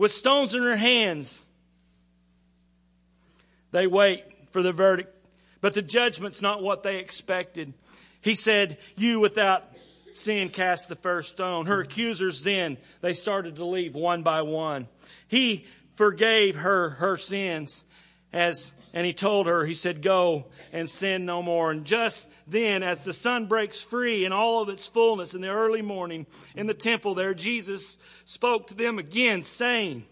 with stones in their hands. They wait for the verdict, but the judgment's not what they expected. He said, You without sin cast the first stone. Her accusers then, they started to leave one by one. He forgave her her sins as and he told her, he said, Go and sin no more. And just then, as the sun breaks free in all of its fullness in the early morning in the temple there, Jesus spoke to them again, saying,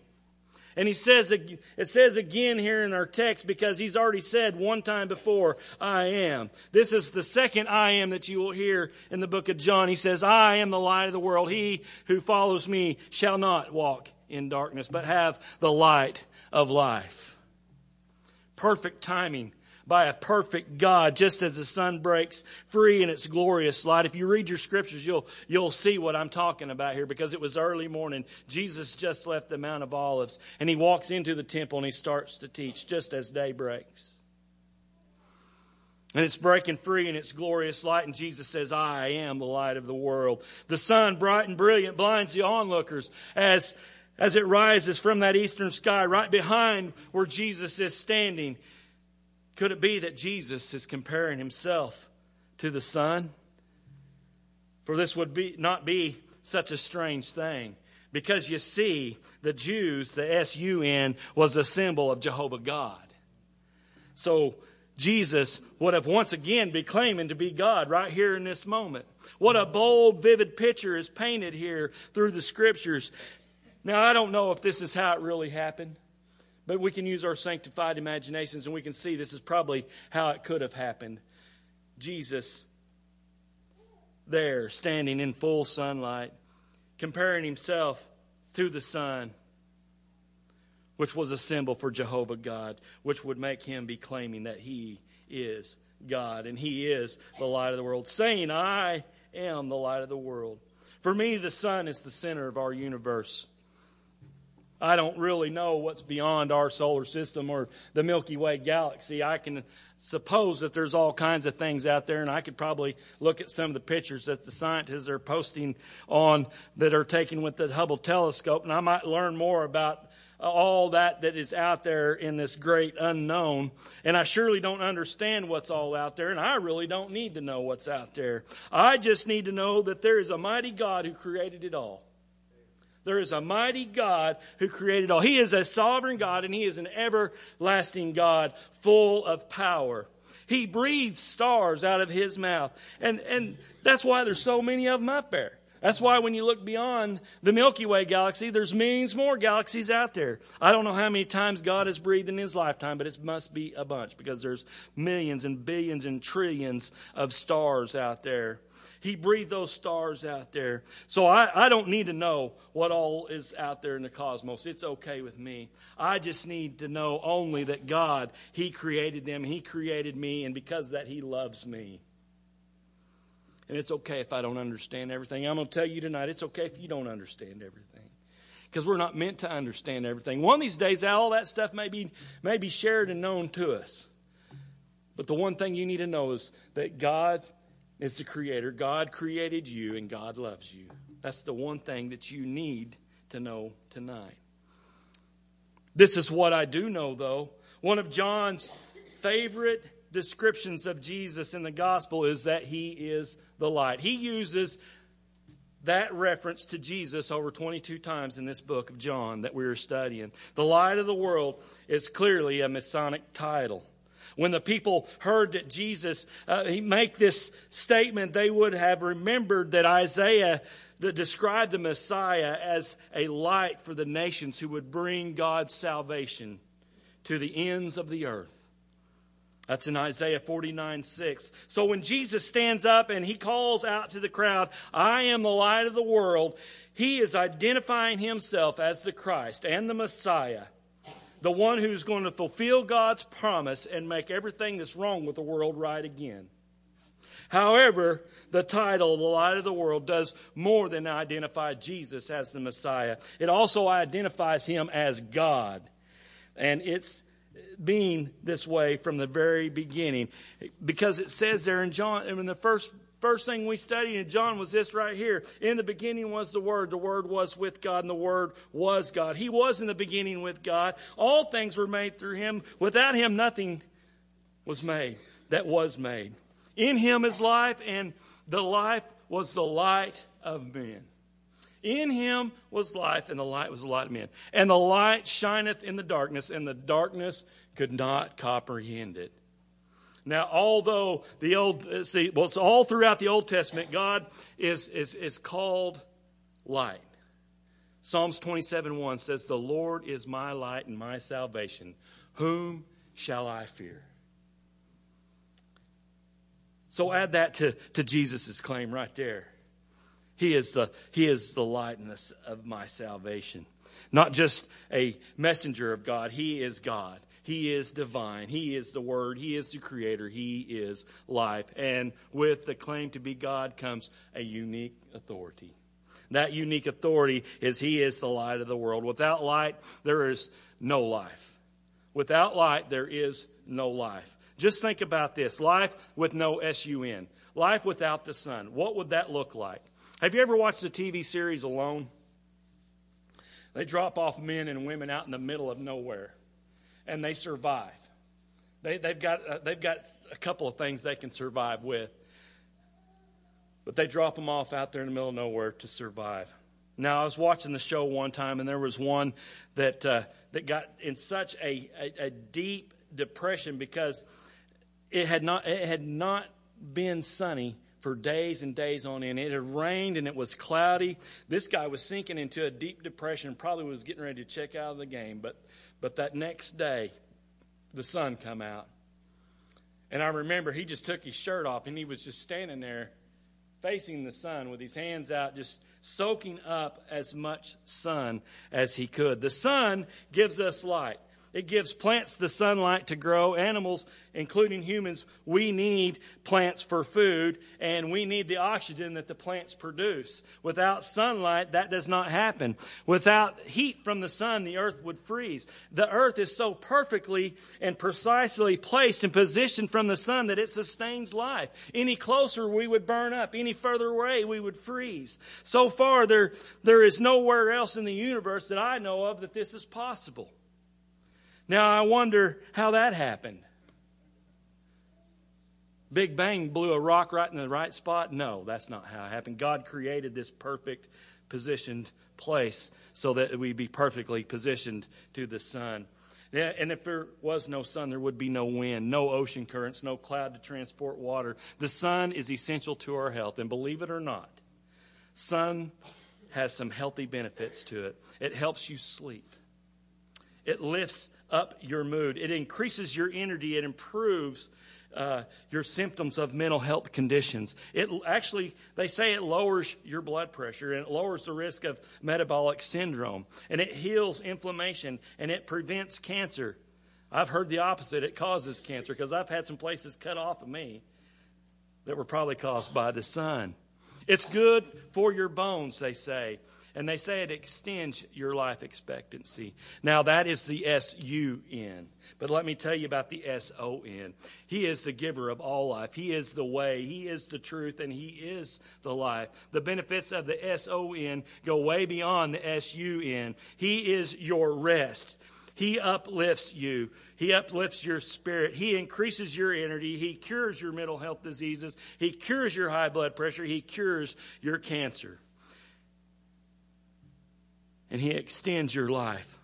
and he says, it says again here in our text because he's already said one time before, I am. This is the second I am that you will hear in the book of John. He says, I am the light of the world. He who follows me shall not walk in darkness, but have the light of life. Perfect timing by a perfect God, just as the sun breaks free in its glorious light. If you read your scriptures, you'll, you'll see what I'm talking about here because it was early morning. Jesus just left the Mount of Olives and he walks into the temple and he starts to teach just as day breaks. And it's breaking free in its glorious light, and Jesus says, I am the light of the world. The sun, bright and brilliant, blinds the onlookers as, as it rises from that eastern sky right behind where Jesus is standing. Could it be that Jesus is comparing himself to the sun? For this would be, not be such a strange thing. Because you see, the Jews, the S U N, was a symbol of Jehovah God. So Jesus would have once again be claiming to be God right here in this moment. What a bold, vivid picture is painted here through the scriptures. Now, I don't know if this is how it really happened. But we can use our sanctified imaginations and we can see this is probably how it could have happened. Jesus there, standing in full sunlight, comparing himself to the sun, which was a symbol for Jehovah God, which would make him be claiming that he is God and he is the light of the world, saying, I am the light of the world. For me, the sun is the center of our universe. I don't really know what's beyond our solar system or the Milky Way galaxy. I can suppose that there's all kinds of things out there, and I could probably look at some of the pictures that the scientists are posting on that are taken with the Hubble telescope, and I might learn more about all that that is out there in this great unknown. And I surely don't understand what's all out there, and I really don't need to know what's out there. I just need to know that there is a mighty God who created it all. There is a mighty God who created all. He is a sovereign God and He is an everlasting God full of power. He breathes stars out of His mouth. And, and that's why there's so many of them up there. That's why when you look beyond the Milky Way galaxy, there's millions more galaxies out there. I don't know how many times God has breathed in his lifetime, but it must be a bunch because there's millions and billions and trillions of stars out there. He breathed those stars out there. So I, I don't need to know what all is out there in the cosmos. It's okay with me. I just need to know only that God, He created them, He created me, and because that, He loves me. And it's okay if I don't understand everything. I'm going to tell you tonight, it's okay if you don't understand everything. Because we're not meant to understand everything. One of these days, all that stuff may be, may be shared and known to us. But the one thing you need to know is that God is the creator. God created you and God loves you. That's the one thing that you need to know tonight. This is what I do know, though. One of John's favorite descriptions of Jesus in the gospel is that he is the light. He uses that reference to Jesus over 22 times in this book of John that we are studying. The light of the world is clearly a Messianic title. When the people heard that Jesus uh, make this statement, they would have remembered that Isaiah that described the Messiah as a light for the nations who would bring God's salvation to the ends of the earth. That's in Isaiah 49 6. So when Jesus stands up and he calls out to the crowd, I am the light of the world, he is identifying himself as the Christ and the Messiah the one who's going to fulfill God's promise and make everything that's wrong with the world right again. However, the title, The Light of the World, does more than identify Jesus as the Messiah. It also identifies him as God. And it's being this way from the very beginning. Because it says there in John, in the first first thing we studied in John was this right here. In the beginning was the Word. The Word was with God, and the Word was God. He was in the beginning with God. All things were made through Him. Without Him, nothing was made that was made. In Him is life, and the life was the light of men. In him was life, and the light was the light of men. And the light shineth in the darkness, and the darkness could not comprehend it. Now, although the old uh, see, well, it's all throughout the Old Testament, God is is is called light. Psalms 27 1 says, The Lord is my light and my salvation. Whom shall I fear? So add that to, to Jesus' claim right there. He is the, he is the lightness of my salvation. Not just a messenger of God, He is God. He is divine. He is the Word. He is the Creator. He is life. And with the claim to be God comes a unique authority. That unique authority is He is the light of the world. Without light, there is no life. Without light, there is no life. Just think about this life with no SUN, life without the sun. What would that look like? Have you ever watched the TV series Alone? They drop off men and women out in the middle of nowhere, and they survive. They, they've, got, uh, they've got a couple of things they can survive with, but they drop them off out there in the middle of nowhere to survive. Now, I was watching the show one time, and there was one that, uh, that got in such a, a, a deep depression because it had not, it had not been sunny for days and days on end. It had rained and it was cloudy. This guy was sinking into a deep depression, probably was getting ready to check out of the game. But, but that next day, the sun come out. And I remember he just took his shirt off and he was just standing there facing the sun with his hands out, just soaking up as much sun as he could. The sun gives us light. It gives plants the sunlight to grow. Animals, including humans, we need plants for food and we need the oxygen that the plants produce. Without sunlight, that does not happen. Without heat from the sun, the earth would freeze. The earth is so perfectly and precisely placed and positioned from the sun that it sustains life. Any closer, we would burn up. Any further away, we would freeze. So far, there, there is nowhere else in the universe that I know of that this is possible. Now, I wonder how that happened. Big Bang blew a rock right in the right spot? No, that's not how it happened. God created this perfect positioned place so that we be perfectly positioned to the sun. And if there was no sun, there would be no wind, no ocean currents, no cloud to transport water. The sun is essential to our health, and believe it or not, sun has some healthy benefits to it. It helps you sleep. It lifts up your mood. It increases your energy. It improves uh, your symptoms of mental health conditions. It actually, they say it lowers your blood pressure and it lowers the risk of metabolic syndrome and it heals inflammation and it prevents cancer. I've heard the opposite. It causes cancer because I've had some places cut off of me that were probably caused by the sun. It's good for your bones, they say and they say it extends your life expectancy. Now, that is the S U N. But let me tell you about the S O N. He is the giver of all life. He is the way. He is the truth, and He is the life. The benefits of the S O N go way beyond the S U N. He is your rest. He uplifts you. He uplifts your spirit. He increases your energy. He cures your mental health diseases. He cures your high blood pressure. He cures your cancer and He extends your life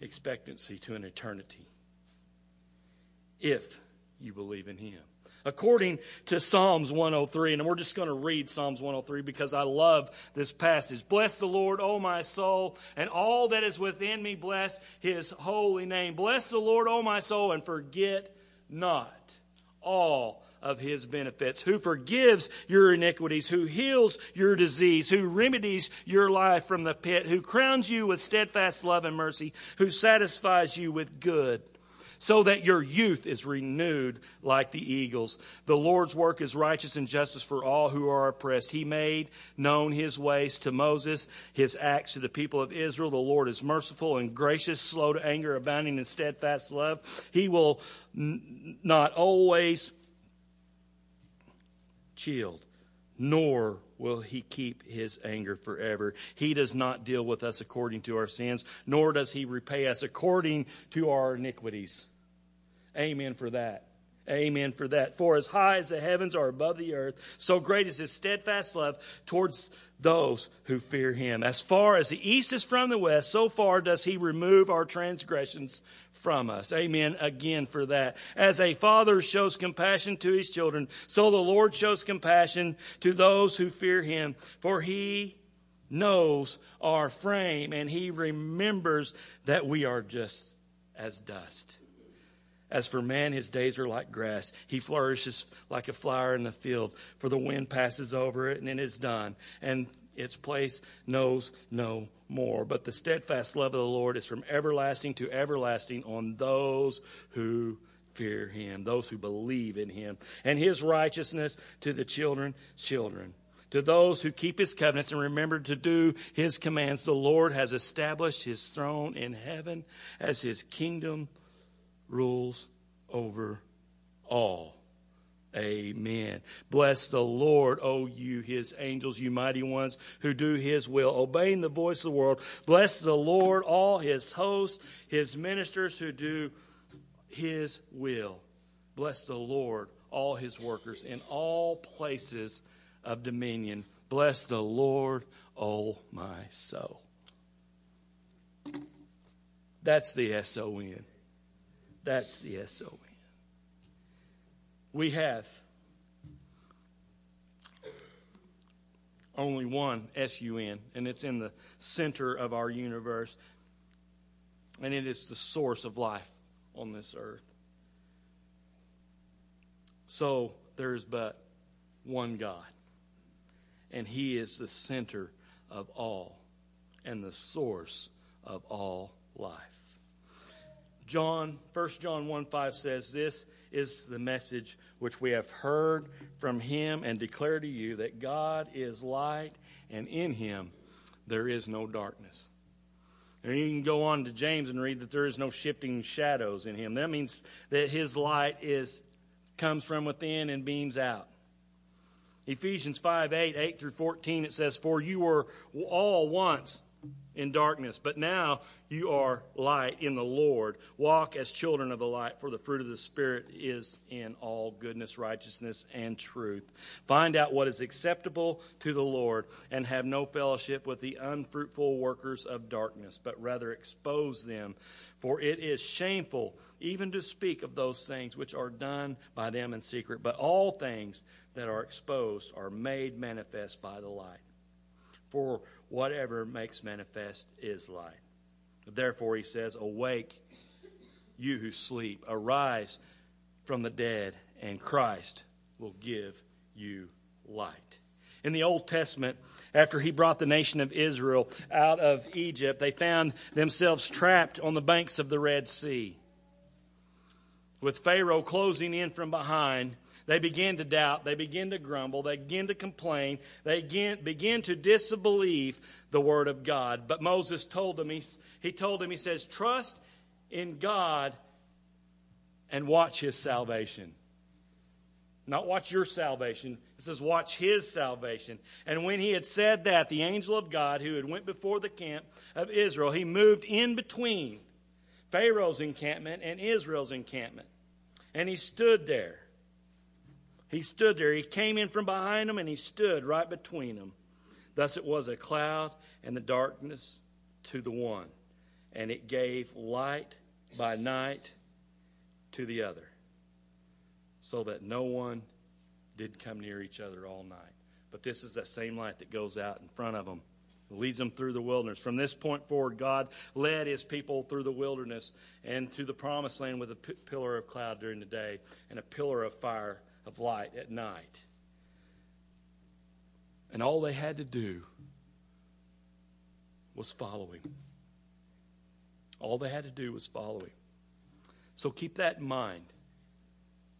expectancy to an eternity if you believe in Him. According to Psalms 103, and we're just going to read Psalms 103 because I love this passage. Bless the Lord, O my soul, and all that is within me, bless His holy name. Bless the Lord, O my soul, and forget not all of his benefits, who forgives your iniquities, who heals your disease, who remedies your life from the pit, who crowns you with steadfast love and mercy, who satisfies you with good so that your youth is renewed like the eagles. The Lord's work is righteous and justice for all who are oppressed. He made known his ways to Moses, his acts to the people of Israel. The Lord is merciful and gracious, slow to anger, abounding in steadfast love. He will n- not always shield, nor will he keep his anger forever. He does not deal with us according to our sins, nor does he repay us according to our iniquities. Amen for that. Amen for that. For as high as the heavens are above the earth, so great is his steadfast love towards those who fear him. As far as the east is from the west, so far does he remove our transgressions from us. Amen again for that. As a father shows compassion to his children, so the Lord shows compassion to those who fear him. For he knows our frame and he remembers that we are just as dust. As for man, his days are like grass. He flourishes like a flower in the field, for the wind passes over it and it is done, and its place knows no more. But the steadfast love of the Lord is from everlasting to everlasting on those who fear him, those who believe in him, and his righteousness to the children's children. To those who keep his covenants and remember to do his commands, the Lord has established his throne in heaven as his kingdom rules over all. Amen. Bless the Lord, O you, his angels, you mighty ones who do his will, obeying the voice of the world. Bless the Lord, all his hosts, his ministers who do his will. Bless the Lord, all his workers in all places of dominion. Bless the Lord, O my soul. That's the S O N. That's the S O N. We have only one S U N, and it's in the center of our universe, and it is the source of life on this earth. So there is but one God, and He is the center of all and the source of all life. John, 1 John 1 5 says, This is the message which we have heard from him and declare to you that God is light, and in him there is no darkness. And you can go on to James and read that there is no shifting shadows in him. That means that his light is comes from within and beams out. Ephesians 5 8, 8 through 14, it says, For you were all once in darkness, but now you are light in the Lord. Walk as children of the light, for the fruit of the Spirit is in all goodness, righteousness, and truth. Find out what is acceptable to the Lord, and have no fellowship with the unfruitful workers of darkness, but rather expose them. For it is shameful even to speak of those things which are done by them in secret, but all things that are exposed are made manifest by the light. For whatever makes manifest is light. Therefore, he says, Awake, you who sleep, arise from the dead, and Christ will give you light. In the Old Testament, after he brought the nation of Israel out of Egypt, they found themselves trapped on the banks of the Red Sea. With Pharaoh closing in from behind, they begin to doubt. They begin to grumble. They begin to complain. They begin, begin to disbelieve the word of God. But Moses told them, he, he told them, he says, trust in God and watch his salvation. Not watch your salvation. It says watch his salvation. And when he had said that, the angel of God who had went before the camp of Israel, he moved in between Pharaoh's encampment and Israel's encampment. And he stood there. He stood there. He came in from behind them and he stood right between them. Thus it was a cloud and the darkness to the one, and it gave light by night to the other, so that no one did come near each other all night. But this is that same light that goes out in front of them, leads them through the wilderness. From this point forward, God led his people through the wilderness and to the promised land with a p- pillar of cloud during the day and a pillar of fire of light at night. And all they had to do was follow him. All they had to do was follow him. So keep that in mind.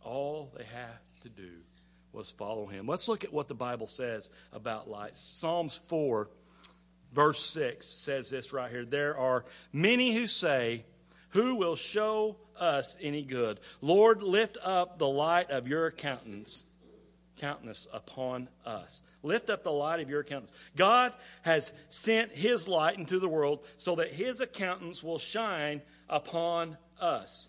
All they have to do was follow him. Let's look at what the Bible says about light. Psalms 4, verse 6 says this right here There are many who say, Who will show us any good? Lord, lift up the light of your countenance countenance upon us. Lift up the light of your countenance. God has sent his light into the world so that his accountants will shine upon us.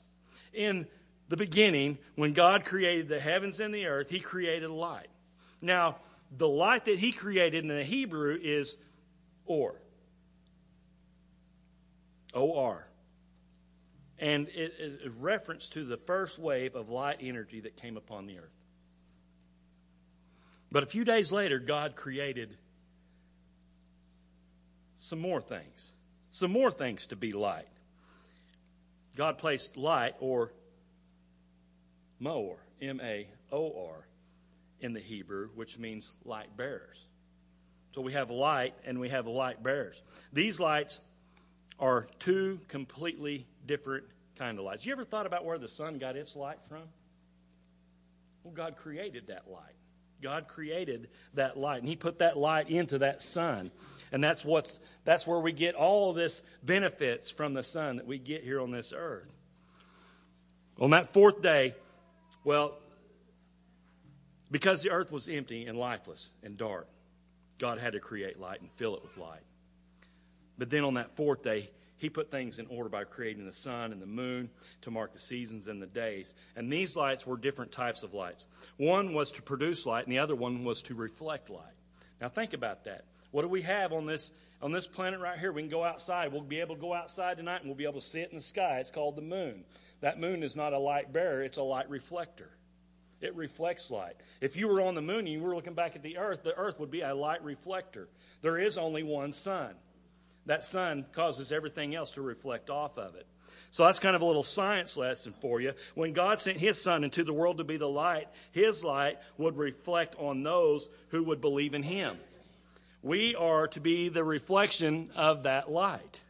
In the beginning, when God created the heavens and the earth, he created light. Now, the light that he created in the Hebrew is or. O R. And it is a reference to the first wave of light energy that came upon the earth. But a few days later, God created some more things, some more things to be light. God placed light, or maor, M A O R, in the Hebrew, which means light bearers. So we have light and we have light bearers. These lights are two completely different kind of lights. You ever thought about where the sun got its light from? Well, God created that light. God created that light, and He put that light into that sun. And that's, what's, that's where we get all this benefits from the sun that we get here on this earth. On that fourth day, well, because the earth was empty and lifeless and dark, God had to create light and fill it with light. But then on that fourth day, he put things in order by creating the sun and the moon to mark the seasons and the days. And these lights were different types of lights. One was to produce light, and the other one was to reflect light. Now think about that. What do we have on this on this planet right here? We can go outside. We'll be able to go outside tonight and we'll be able to see it in the sky. It's called the moon. That moon is not a light bearer, it's a light reflector. It reflects light. If you were on the moon and you were looking back at the earth, the earth would be a light reflector. There is only one sun that sun causes everything else to reflect off of it. So that's kind of a little science lesson for you. When God sent his son into the world to be the light, his light would reflect on those who would believe in him. We are to be the reflection of that light.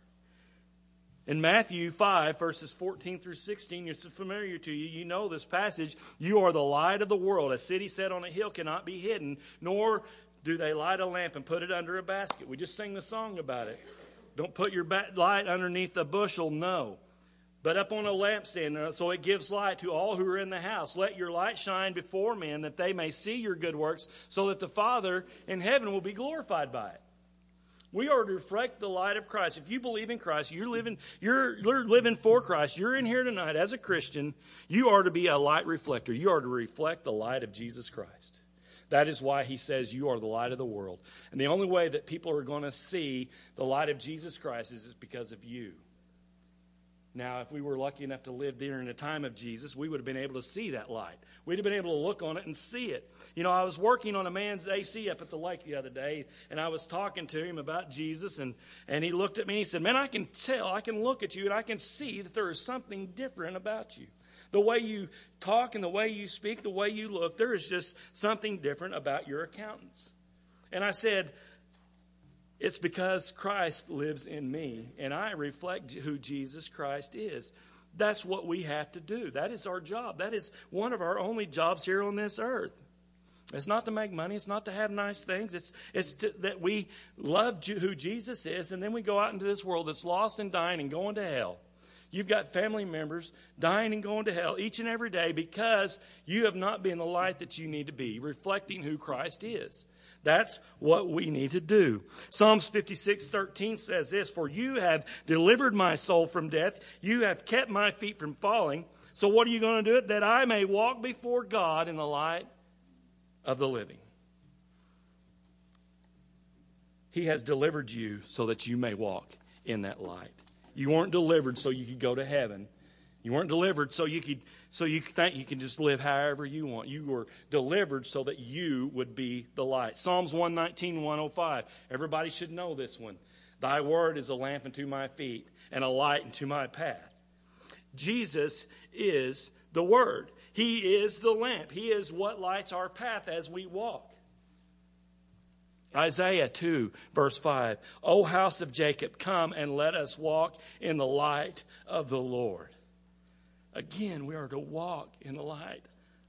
In Matthew 5, verses 14 through 16, it's familiar to you. You know this passage. You are the light of the world. A city set on a hill cannot be hidden, nor do they light a lamp and put it under a basket. We just sing the song about it. Don't put your light underneath a bushel, no. But up on a lampstand, uh, so it gives light to all who are in the house. Let your light shine before men that they may see your good works, so that the Father in heaven will be glorified by it. We are to reflect the light of Christ. If you believe in Christ, you're living, you're, you're living for Christ. You're in here tonight as a Christian. You are to be a light reflector. You are to reflect the light of Jesus Christ. That is why he says, You are the light of the world. And the only way that people are going to see the light of Jesus Christ is, because of you. Now, if we were lucky enough to live during the time of Jesus, we would have been able to see that light. We'd have been able to look on it and see it. You know, I was working on a man's AC up at the lake the other day, and I was talking to him about Jesus, and, and he looked at me and he said, Man, I can tell, I can look at you, and I can see that there is something different about you the way you talk and the way you speak, the way you look, there is just something different about your accountants. And I said, It's because Christ lives in me, and I reflect who Jesus Christ is. That's what we have to do. That is our job. That is one of our only jobs here on this earth. It's not to make money. It's not to have nice things. It's, it's to, that we love who Jesus is, and then we go out into this world that's lost and dying and going to hell. You've got family members dying and going to hell each and every day because you have not been the light that you need to be, reflecting who Christ is. That's what we need to do. Psalms 56, 13 says this, For you have delivered my soul from death. You have kept my feet from falling. So what are you going to do it? That I may walk before God in the light of the living. He has delivered you so that you may walk in that light. You weren't delivered so you could go to heaven. You weren't delivered so you could so you think you can just live however you want. You were delivered so that you would be the light. Psalms 119, 105. Everybody should know this one. Thy word is a lamp unto my feet and a light unto my path. Jesus is the word. He is the lamp. He is what lights our path as we walk. Isaiah 2, verse 5. O house of Jacob, come and let us walk in the light of the Lord. Again, we are to walk in the light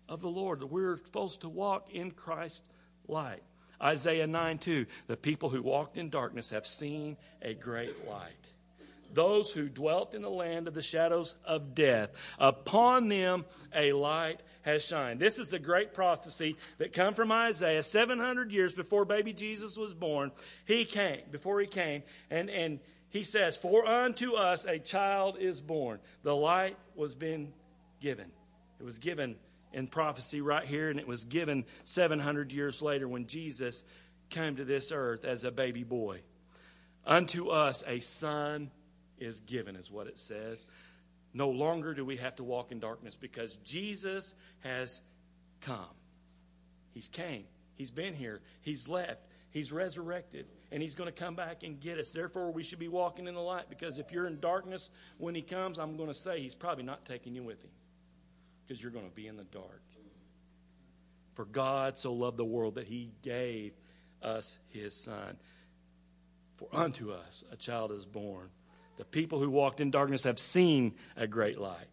of the Lord. We're supposed to walk in Christ's light. Isaiah 9, 2. The people who walked in darkness have seen a great light. Those who dwelt in the land of the shadows of death. Upon them a light has shined. This is a great prophecy that come from Isaiah 700 years before baby Jesus was born. He came, before he came, and, and he says, For unto us a child is born. The light was been given. It was given in prophecy right here, and it was given 700 years later when Jesus came to this earth as a baby boy. Unto us a son is given, is what it says. No longer do we have to walk in darkness because Jesus has come. He's came. He's been here. He's left. He's resurrected. And he's going to come back and get us. Therefore, we should be walking in the light because if you're in darkness when he comes, I'm going to say he's probably not taking you with him because you're going to be in the dark. For God so loved the world that he gave us his son. For unto us a child is born. The people who walked in darkness have seen a great light.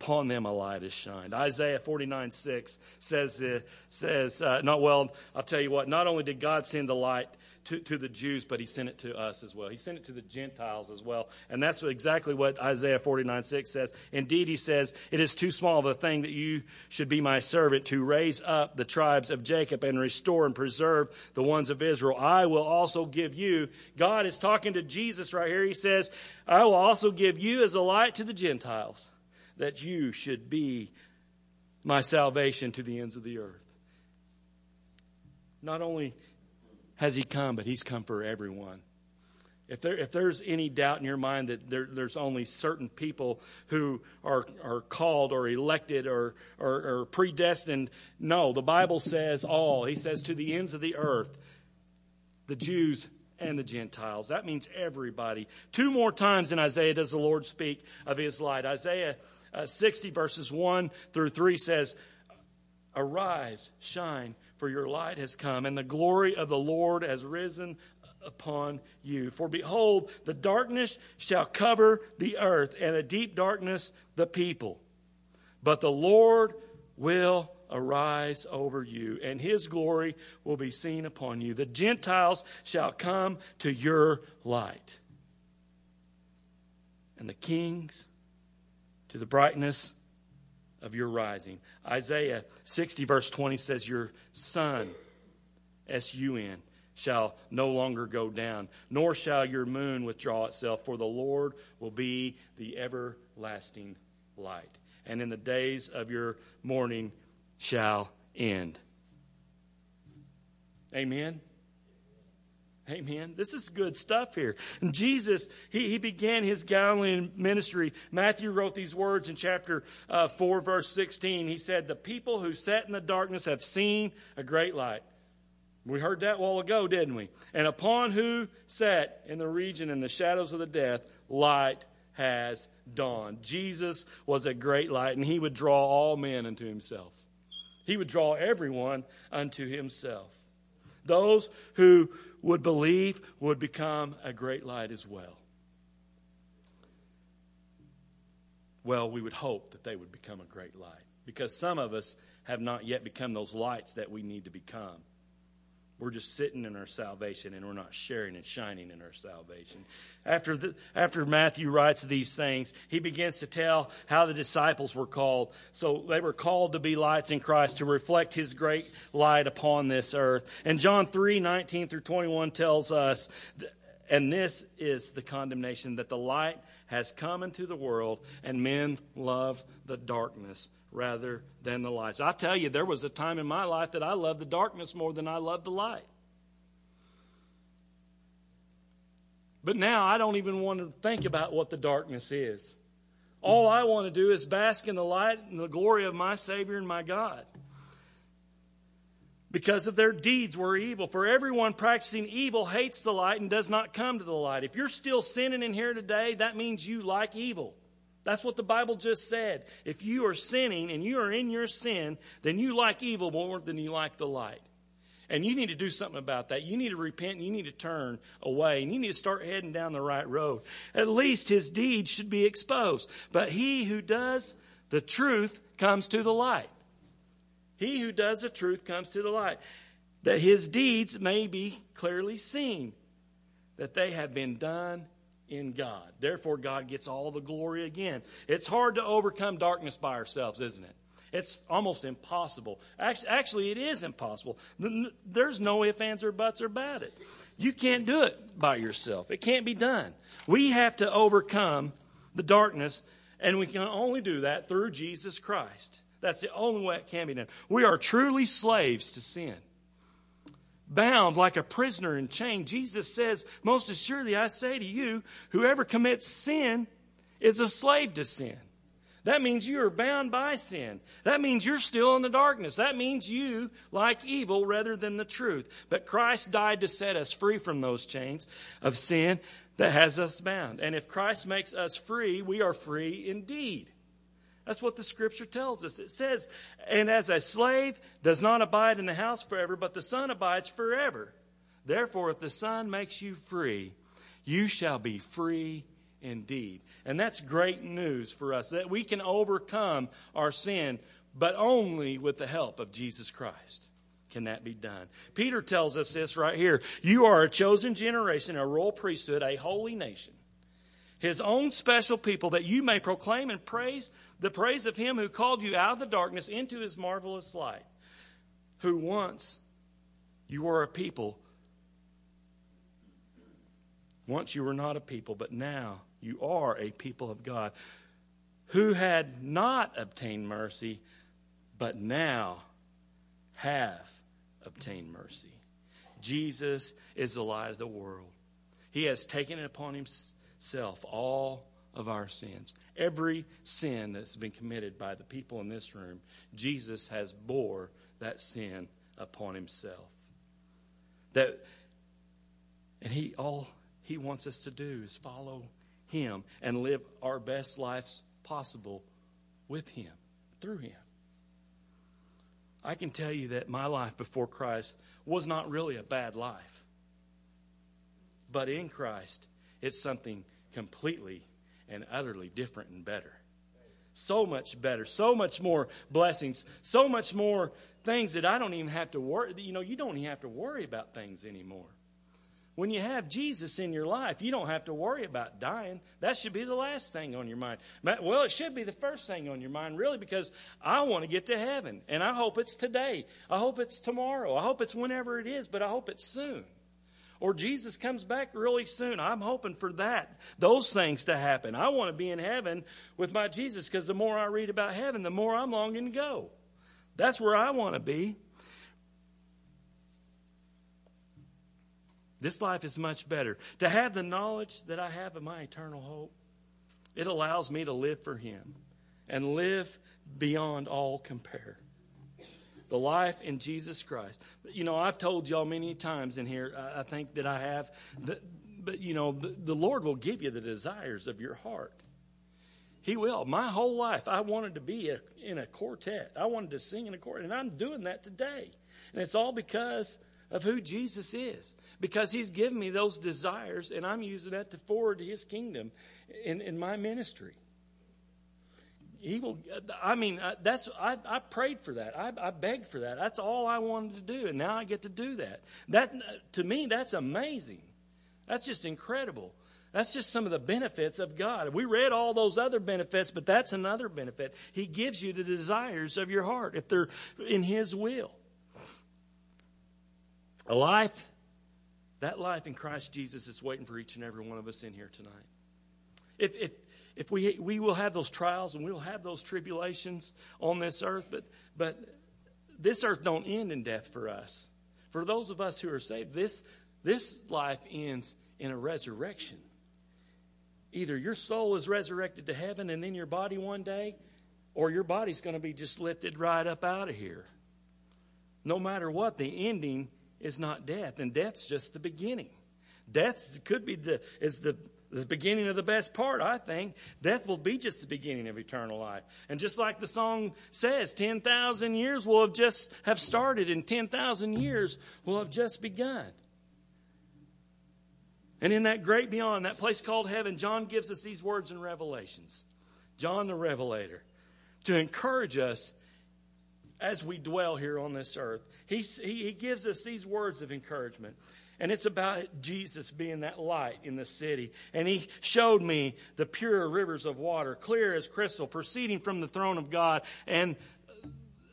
Upon them a light has shined. Isaiah 49 6 says, uh, says uh, not well, I'll tell you what, not only did God send the light to, to the Jews, but he sent it to us as well. He sent it to the Gentiles as well. And that's exactly what Isaiah 49 6 says. Indeed, he says, It is too small of a thing that you should be my servant to raise up the tribes of Jacob and restore and preserve the ones of Israel. I will also give you. God is talking to Jesus right here. He says, I will also give you as a light to the Gentiles, that you should be my salvation to the ends of the earth. Not only has he come, but he's come for everyone. If, there, if there's any doubt in your mind that there, there's only certain people who are, are called or elected or, or, or predestined, no, the Bible says all. He says to the ends of the earth, the Jews and the Gentiles. That means everybody. Two more times in Isaiah does the Lord speak of his light. Isaiah uh, 60, verses 1 through 3 says, Arise, shine for your light has come, and the glory of the Lord has risen upon you. For behold, the darkness shall cover the earth, and a deep darkness the people. But the Lord will arise over you, and his glory will be seen upon you. The Gentiles shall come to your light, and the kings to the brightness of your rising. Isaiah 60, verse 20 says, Your sun, S U N, shall no longer go down, nor shall your moon withdraw itself, for the Lord will be the everlasting light. And in the days of your mourning shall end. Amen. Amen. This is good stuff here. And Jesus, he, he began his Galilean ministry. Matthew wrote these words in chapter uh, 4, verse 16. He said, The people who sat in the darkness have seen a great light. We heard that a while ago, didn't we? And upon who sat in the region in the shadows of the death, light has dawned. Jesus was a great light, and he would draw all men unto himself. He would draw everyone unto himself. Those who would believe would become a great light as well. Well, we would hope that they would become a great light because some of us have not yet become those lights that we need to become. We're just sitting in our salvation and we're not sharing and shining in our salvation. After, the, after Matthew writes these things, he begins to tell how the disciples were called. So they were called to be lights in Christ, to reflect his great light upon this earth. And John 3 19 through 21 tells us, and this is the condemnation, that the light has come into the world and men love the darkness rather than the light. I tell you, there was a time in my life that I loved the darkness more than I loved the light. But now I don't even want to think about what the darkness is. All I want to do is bask in the light and the glory of my Savior and my God. Because of their deeds were evil. For everyone practicing evil hates the light and does not come to the light. If you're still sinning in here today, that means you like evil. That's what the Bible just said. If you are sinning and you are in your sin, then you like evil more than you like the light. And you need to do something about that. You need to repent and you need to turn away and you need to start heading down the right road. At least his deeds should be exposed. But he who does the truth comes to the light. He who does the truth comes to the light, that his deeds may be clearly seen, that they have been done in God. Therefore, God gets all the glory again. It's hard to overcome darkness by ourselves, isn't it? It's almost impossible. Actually, it is impossible. There's no ifs, ands, or buts about it. You can't do it by yourself. It can't be done. We have to overcome the darkness, and we can only do that through Jesus Christ. That's the only way it can be done. We are truly slaves to sin. Bound like a prisoner in chain. Jesus says, Most assuredly I say to you, whoever commits sin is a slave to sin. That means you are bound by sin. That means you're still in the darkness. That means you like evil rather than the truth. But Christ died to set us free from those chains of sin that has us bound. And if Christ makes us free, we are free indeed. That's what the scripture tells us. It says, And as a slave does not abide in the house forever, but the Son abides forever. Therefore, if the Son makes you free, you shall be free indeed. And that's great news for us that we can overcome our sin, but only with the help of Jesus Christ. Can that be done? Peter tells us this right here. You are a chosen generation, a royal priesthood, a holy nation, his own special people, that you may proclaim and praise the praise of him who called you out of the darkness into his marvelous light, who once you were a people once you were not a people, but now you are a people of God who had not obtained mercy, but now have obtained mercy. Jesus is the light of the world. He has taken it upon himself all of our sins. Every sin that's been committed by the people in this room, Jesus has bore that sin upon himself. That and he all he wants us to do is follow Him and live our best lives possible with Him, through Him. I can tell you that my life before Christ was not really a bad life. But in Christ, it's something completely and utterly different and better. So much better, so much more blessings, so much more things that I don't even have to worry. You know, you don't even have to worry about things anymore. When you have Jesus in your life, you don't have to worry about dying. That should be the last thing on your mind. Well, it should be the first thing on your mind, really, because I want to get to heaven. And I hope it's today. I hope it's tomorrow. I hope it's whenever it is, but I hope it's soon. Or Jesus comes back really soon. I'm hoping for that, those things to happen. I want to be in heaven with my Jesus because the more I read about heaven, the more I'm longing to go. That's where I want to be. This life is much better. To have the knowledge that I have of my eternal hope, it allows me to live for Him and live beyond all compare. The life in Jesus Christ. You know, I've told y'all many times in here, I think that I have, that, but you know, the, the Lord will give you the desires of your heart. He will. My whole life, I wanted to be a, in a quartet. I wanted to sing in a quartet, and I'm doing that today. And it's all because of who Jesus is because he's given me those desires and I'm using that to forward his kingdom in, in my ministry. He will, I mean, uh, that's, I, I prayed for that. I, I begged for that. That's all I wanted to do. And now I get to do that. That, to me, that's amazing. That's just incredible. That's just some of the benefits of God. We read all those other benefits, but that's another benefit. He gives you the desires of your heart if they're in His will. A life, that life in Christ Jesus is waiting for each and every one of us in here tonight. If, if, if we, we will have those trials and we will have those tribulations on this earth, but, but this earth don't end in death for us. For those of us who are saved, this, this life ends in a resurrection. Either your soul is resurrected to heaven and then your body one day, or your body's going to be just lifted right up out of here. No matter what, the ending is not death, and death's just the beginning. Death could be the is the the beginning of the best part, I think. Death will be just the beginning of eternal life. And just like the song says, 10,000 years will have just have started and 10,000 years will have just begun. And in that great beyond, that place called heaven, John gives us these words in Revelations. John the Revelator, to encourage us as we dwell here on this earth. He, he, he gives us these words of encouragement. And it's about Jesus being that light in the city. And he showed me the pure rivers of water, clear as crystal, proceeding from the throne of God and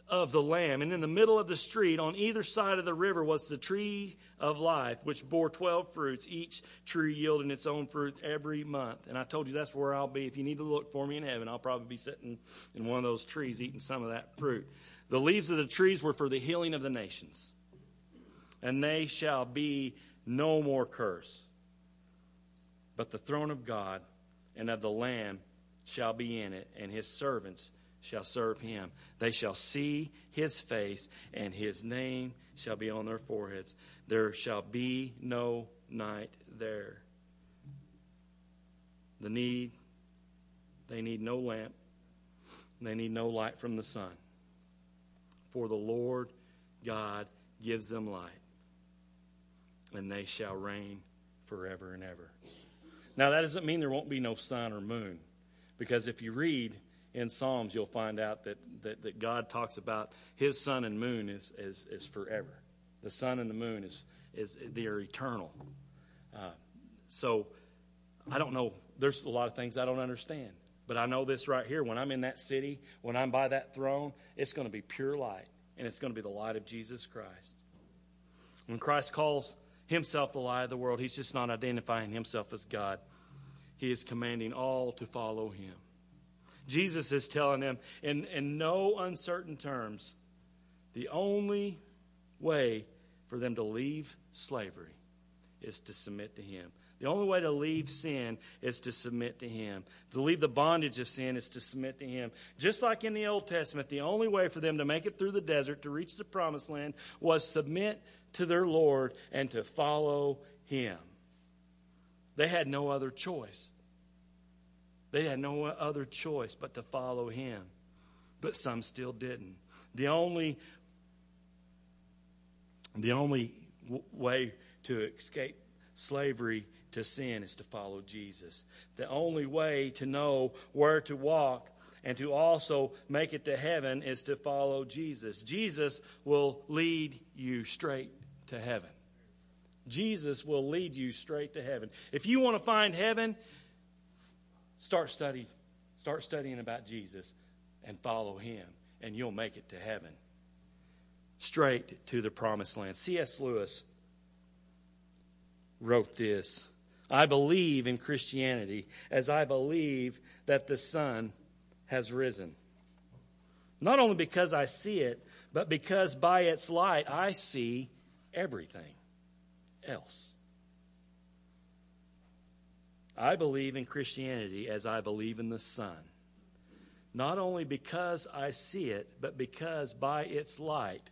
of the Lamb. And in the middle of the street, on either side of the river, was the tree of life, which bore 12 fruits, each tree yielding its own fruit every month. And I told you that's where I'll be. If you need to look for me in heaven, I'll probably be sitting in one of those trees eating some of that fruit. The leaves of the trees were for the healing of the nations and they shall be no more curse. But the throne of God and of the Lamb shall be in it, and his servants shall serve him. They shall see his face, and his name shall be on their foreheads. There shall be no night there. The need, they need no lamp, they need no light from the sun. For the Lord God gives them light and they shall reign forever and ever. Now, that doesn't mean there won't be no sun or moon, because if you read in Psalms, you'll find out that, that, that God talks about his sun and moon is, is, is forever. The sun and the moon is, is they're eternal. Uh, so I don't know. There's a lot of things I don't understand. But I know this right here. When I'm in that city, when I'm by that throne, it's going to be pure light, and it's going to be the light of Jesus Christ. When Christ calls himself the light of the world. He's just not identifying himself as God. He is commanding all to follow him. Jesus is telling them in, in no uncertain terms the only way for them to leave slavery is to submit to him. The only way to leave sin is to submit to Him. To leave the bondage of sin is to submit to Him. Just like in the Old Testament, the only way for them to make it through the desert to reach the promised land was submit to their Lord and to follow Him. They had no other choice. They had no other choice but to follow Him. But some still didn't. The only, the only w- way to escape slavery to sin is to follow Jesus. The only way to know where to walk and to also make it to heaven is to follow Jesus. Jesus will lead you straight to heaven. Jesus will lead you straight to heaven. If you want to find heaven, start study, start studying about Jesus and follow him, and you'll make it to heaven. Straight to the promised land. C.S. Lewis wrote this I believe in Christianity as I believe that the sun has risen. Not only because I see it, but because by its light I see everything else. I believe in Christianity as I believe in the sun. Not only because I see it, but because by its light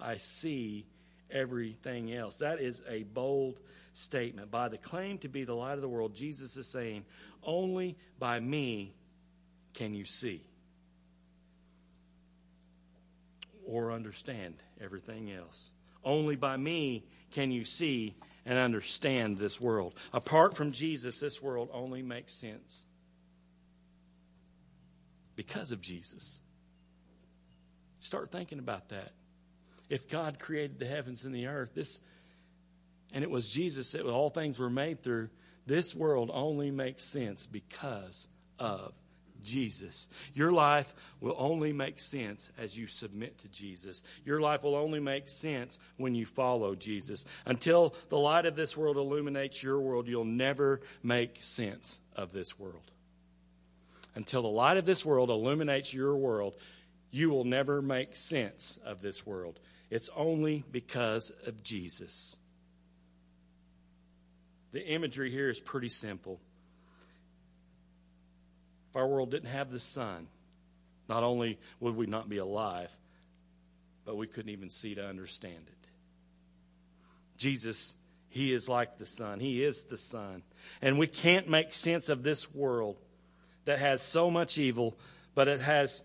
I see everything else. That is a bold statement. By the claim to be the light of the world, Jesus is saying, Only by me can you see or understand everything else. Only by me can you see and understand this world. Apart from Jesus, this world only makes sense because of Jesus. Start thinking about that. If God created the heavens and the earth, this and it was Jesus that all things were made through, this world only makes sense because of Jesus. Your life will only make sense as you submit to Jesus. Your life will only make sense when you follow Jesus. Until the light of this world illuminates your world, you'll never make sense of this world. Until the light of this world illuminates your world, you will never make sense of this world. It's only because of Jesus. The imagery here is pretty simple. If our world didn't have the sun, not only would we not be alive, but we couldn't even see to understand it. Jesus, He is like the sun. He is the sun. And we can't make sense of this world that has so much evil, but it has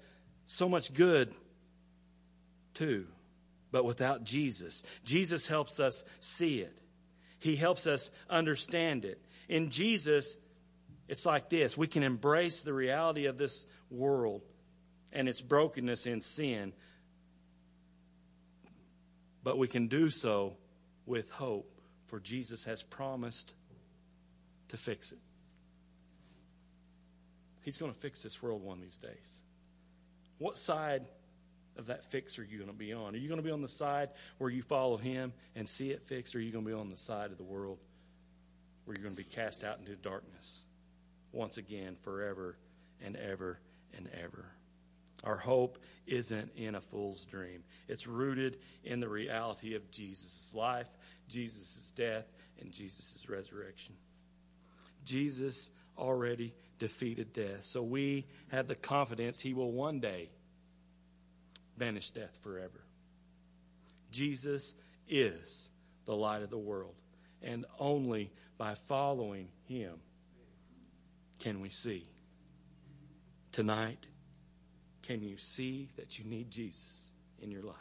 so much good too. But without Jesus, Jesus helps us see it. He helps us understand it. In Jesus, it's like this we can embrace the reality of this world and its brokenness in sin, but we can do so with hope For Jesus has promised to fix it. He's going to fix this world one of these days. What side of that fix are you going to be on? Are you going to be on the side where you follow Him and see it fixed, or are you going to be on the side of the world where you're going to be cast out into darkness once again, forever and ever and ever? Our hope isn't in a fool's dream. It's rooted in the reality of Jesus' life, Jesus' death, and Jesus' resurrection. Jesus already defeated death. So we have the confidence he will one day banish death forever. Jesus is the light of the world, and only by following him can we see. Tonight, can you see that you need Jesus in your life?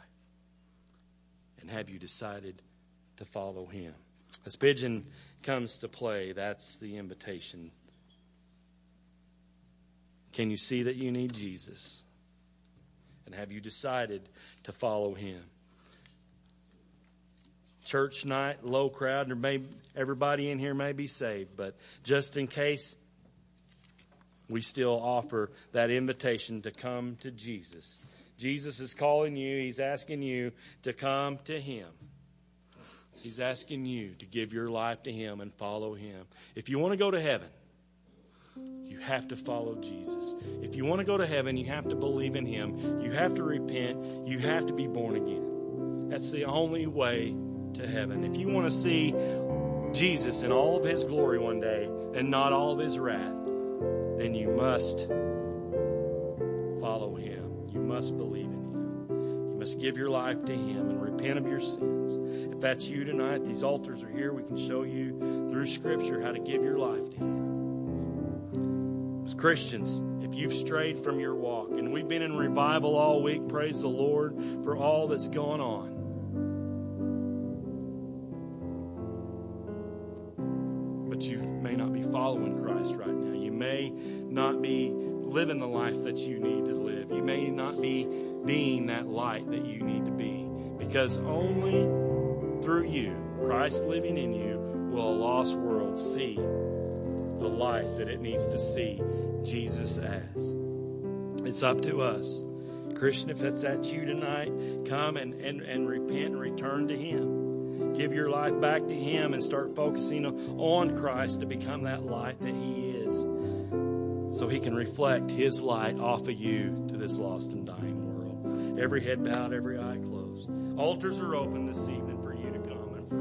And have you decided to follow him? As Pigeon comes to play, that's the invitation can you see that you need Jesus? And have you decided to follow him? Church night, low crowd, may, everybody in here may be saved, but just in case, we still offer that invitation to come to Jesus. Jesus is calling you, He's asking you to come to Him. He's asking you to give your life to Him and follow Him. If you want to go to heaven, you have to follow Jesus. If you want to go to heaven, you have to believe in Him. You have to repent. You have to be born again. That's the only way to heaven. If you want to see Jesus in all of His glory one day and not all of His wrath, then you must follow Him. You must believe in Him. You must give your life to Him and repent of your sins. If that's you tonight, these altars are here. We can show you through Scripture how to give your life to Him. As Christians, if you've strayed from your walk, and we've been in revival all week, praise the Lord for all that's gone on. That you need to live. You may not be being that light that you need to be. Because only through you, Christ living in you, will a lost world see the light that it needs to see Jesus as. It's up to us. Christian, if that's at you tonight, come and, and, and repent and return to Him. Give your life back to Him and start focusing on Christ to become that light that He is. So He can reflect His light off of you to this lost and dying world. Every head bowed, every eye closed. Altars are open this evening. For you to come and pray.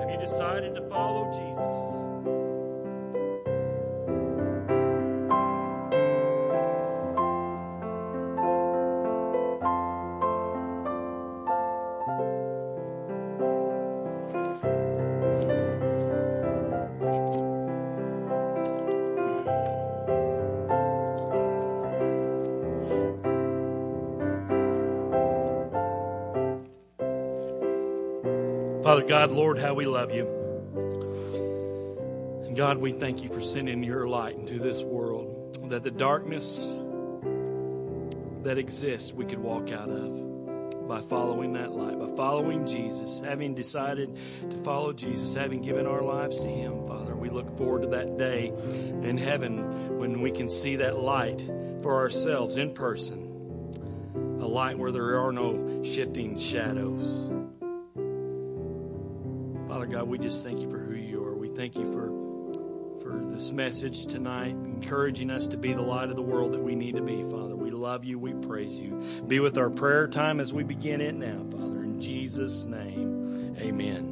Have you decided to follow Jesus. Father God, Lord, how we love you. And God, we thank you for sending your light into this world, that the darkness that exists we could walk out of by following that light, by following Jesus, having decided to follow Jesus, having given our lives to Him, Father. We look forward to that day in heaven when we can see that light for ourselves in person, a light where there are no shifting shadows. God, we just thank you for who you are. We thank you for for this message tonight, encouraging us to be the light of the world that we need to be, Father. We love you. We praise you. Be with our prayer time as we begin it now, Father. In Jesus' name, amen.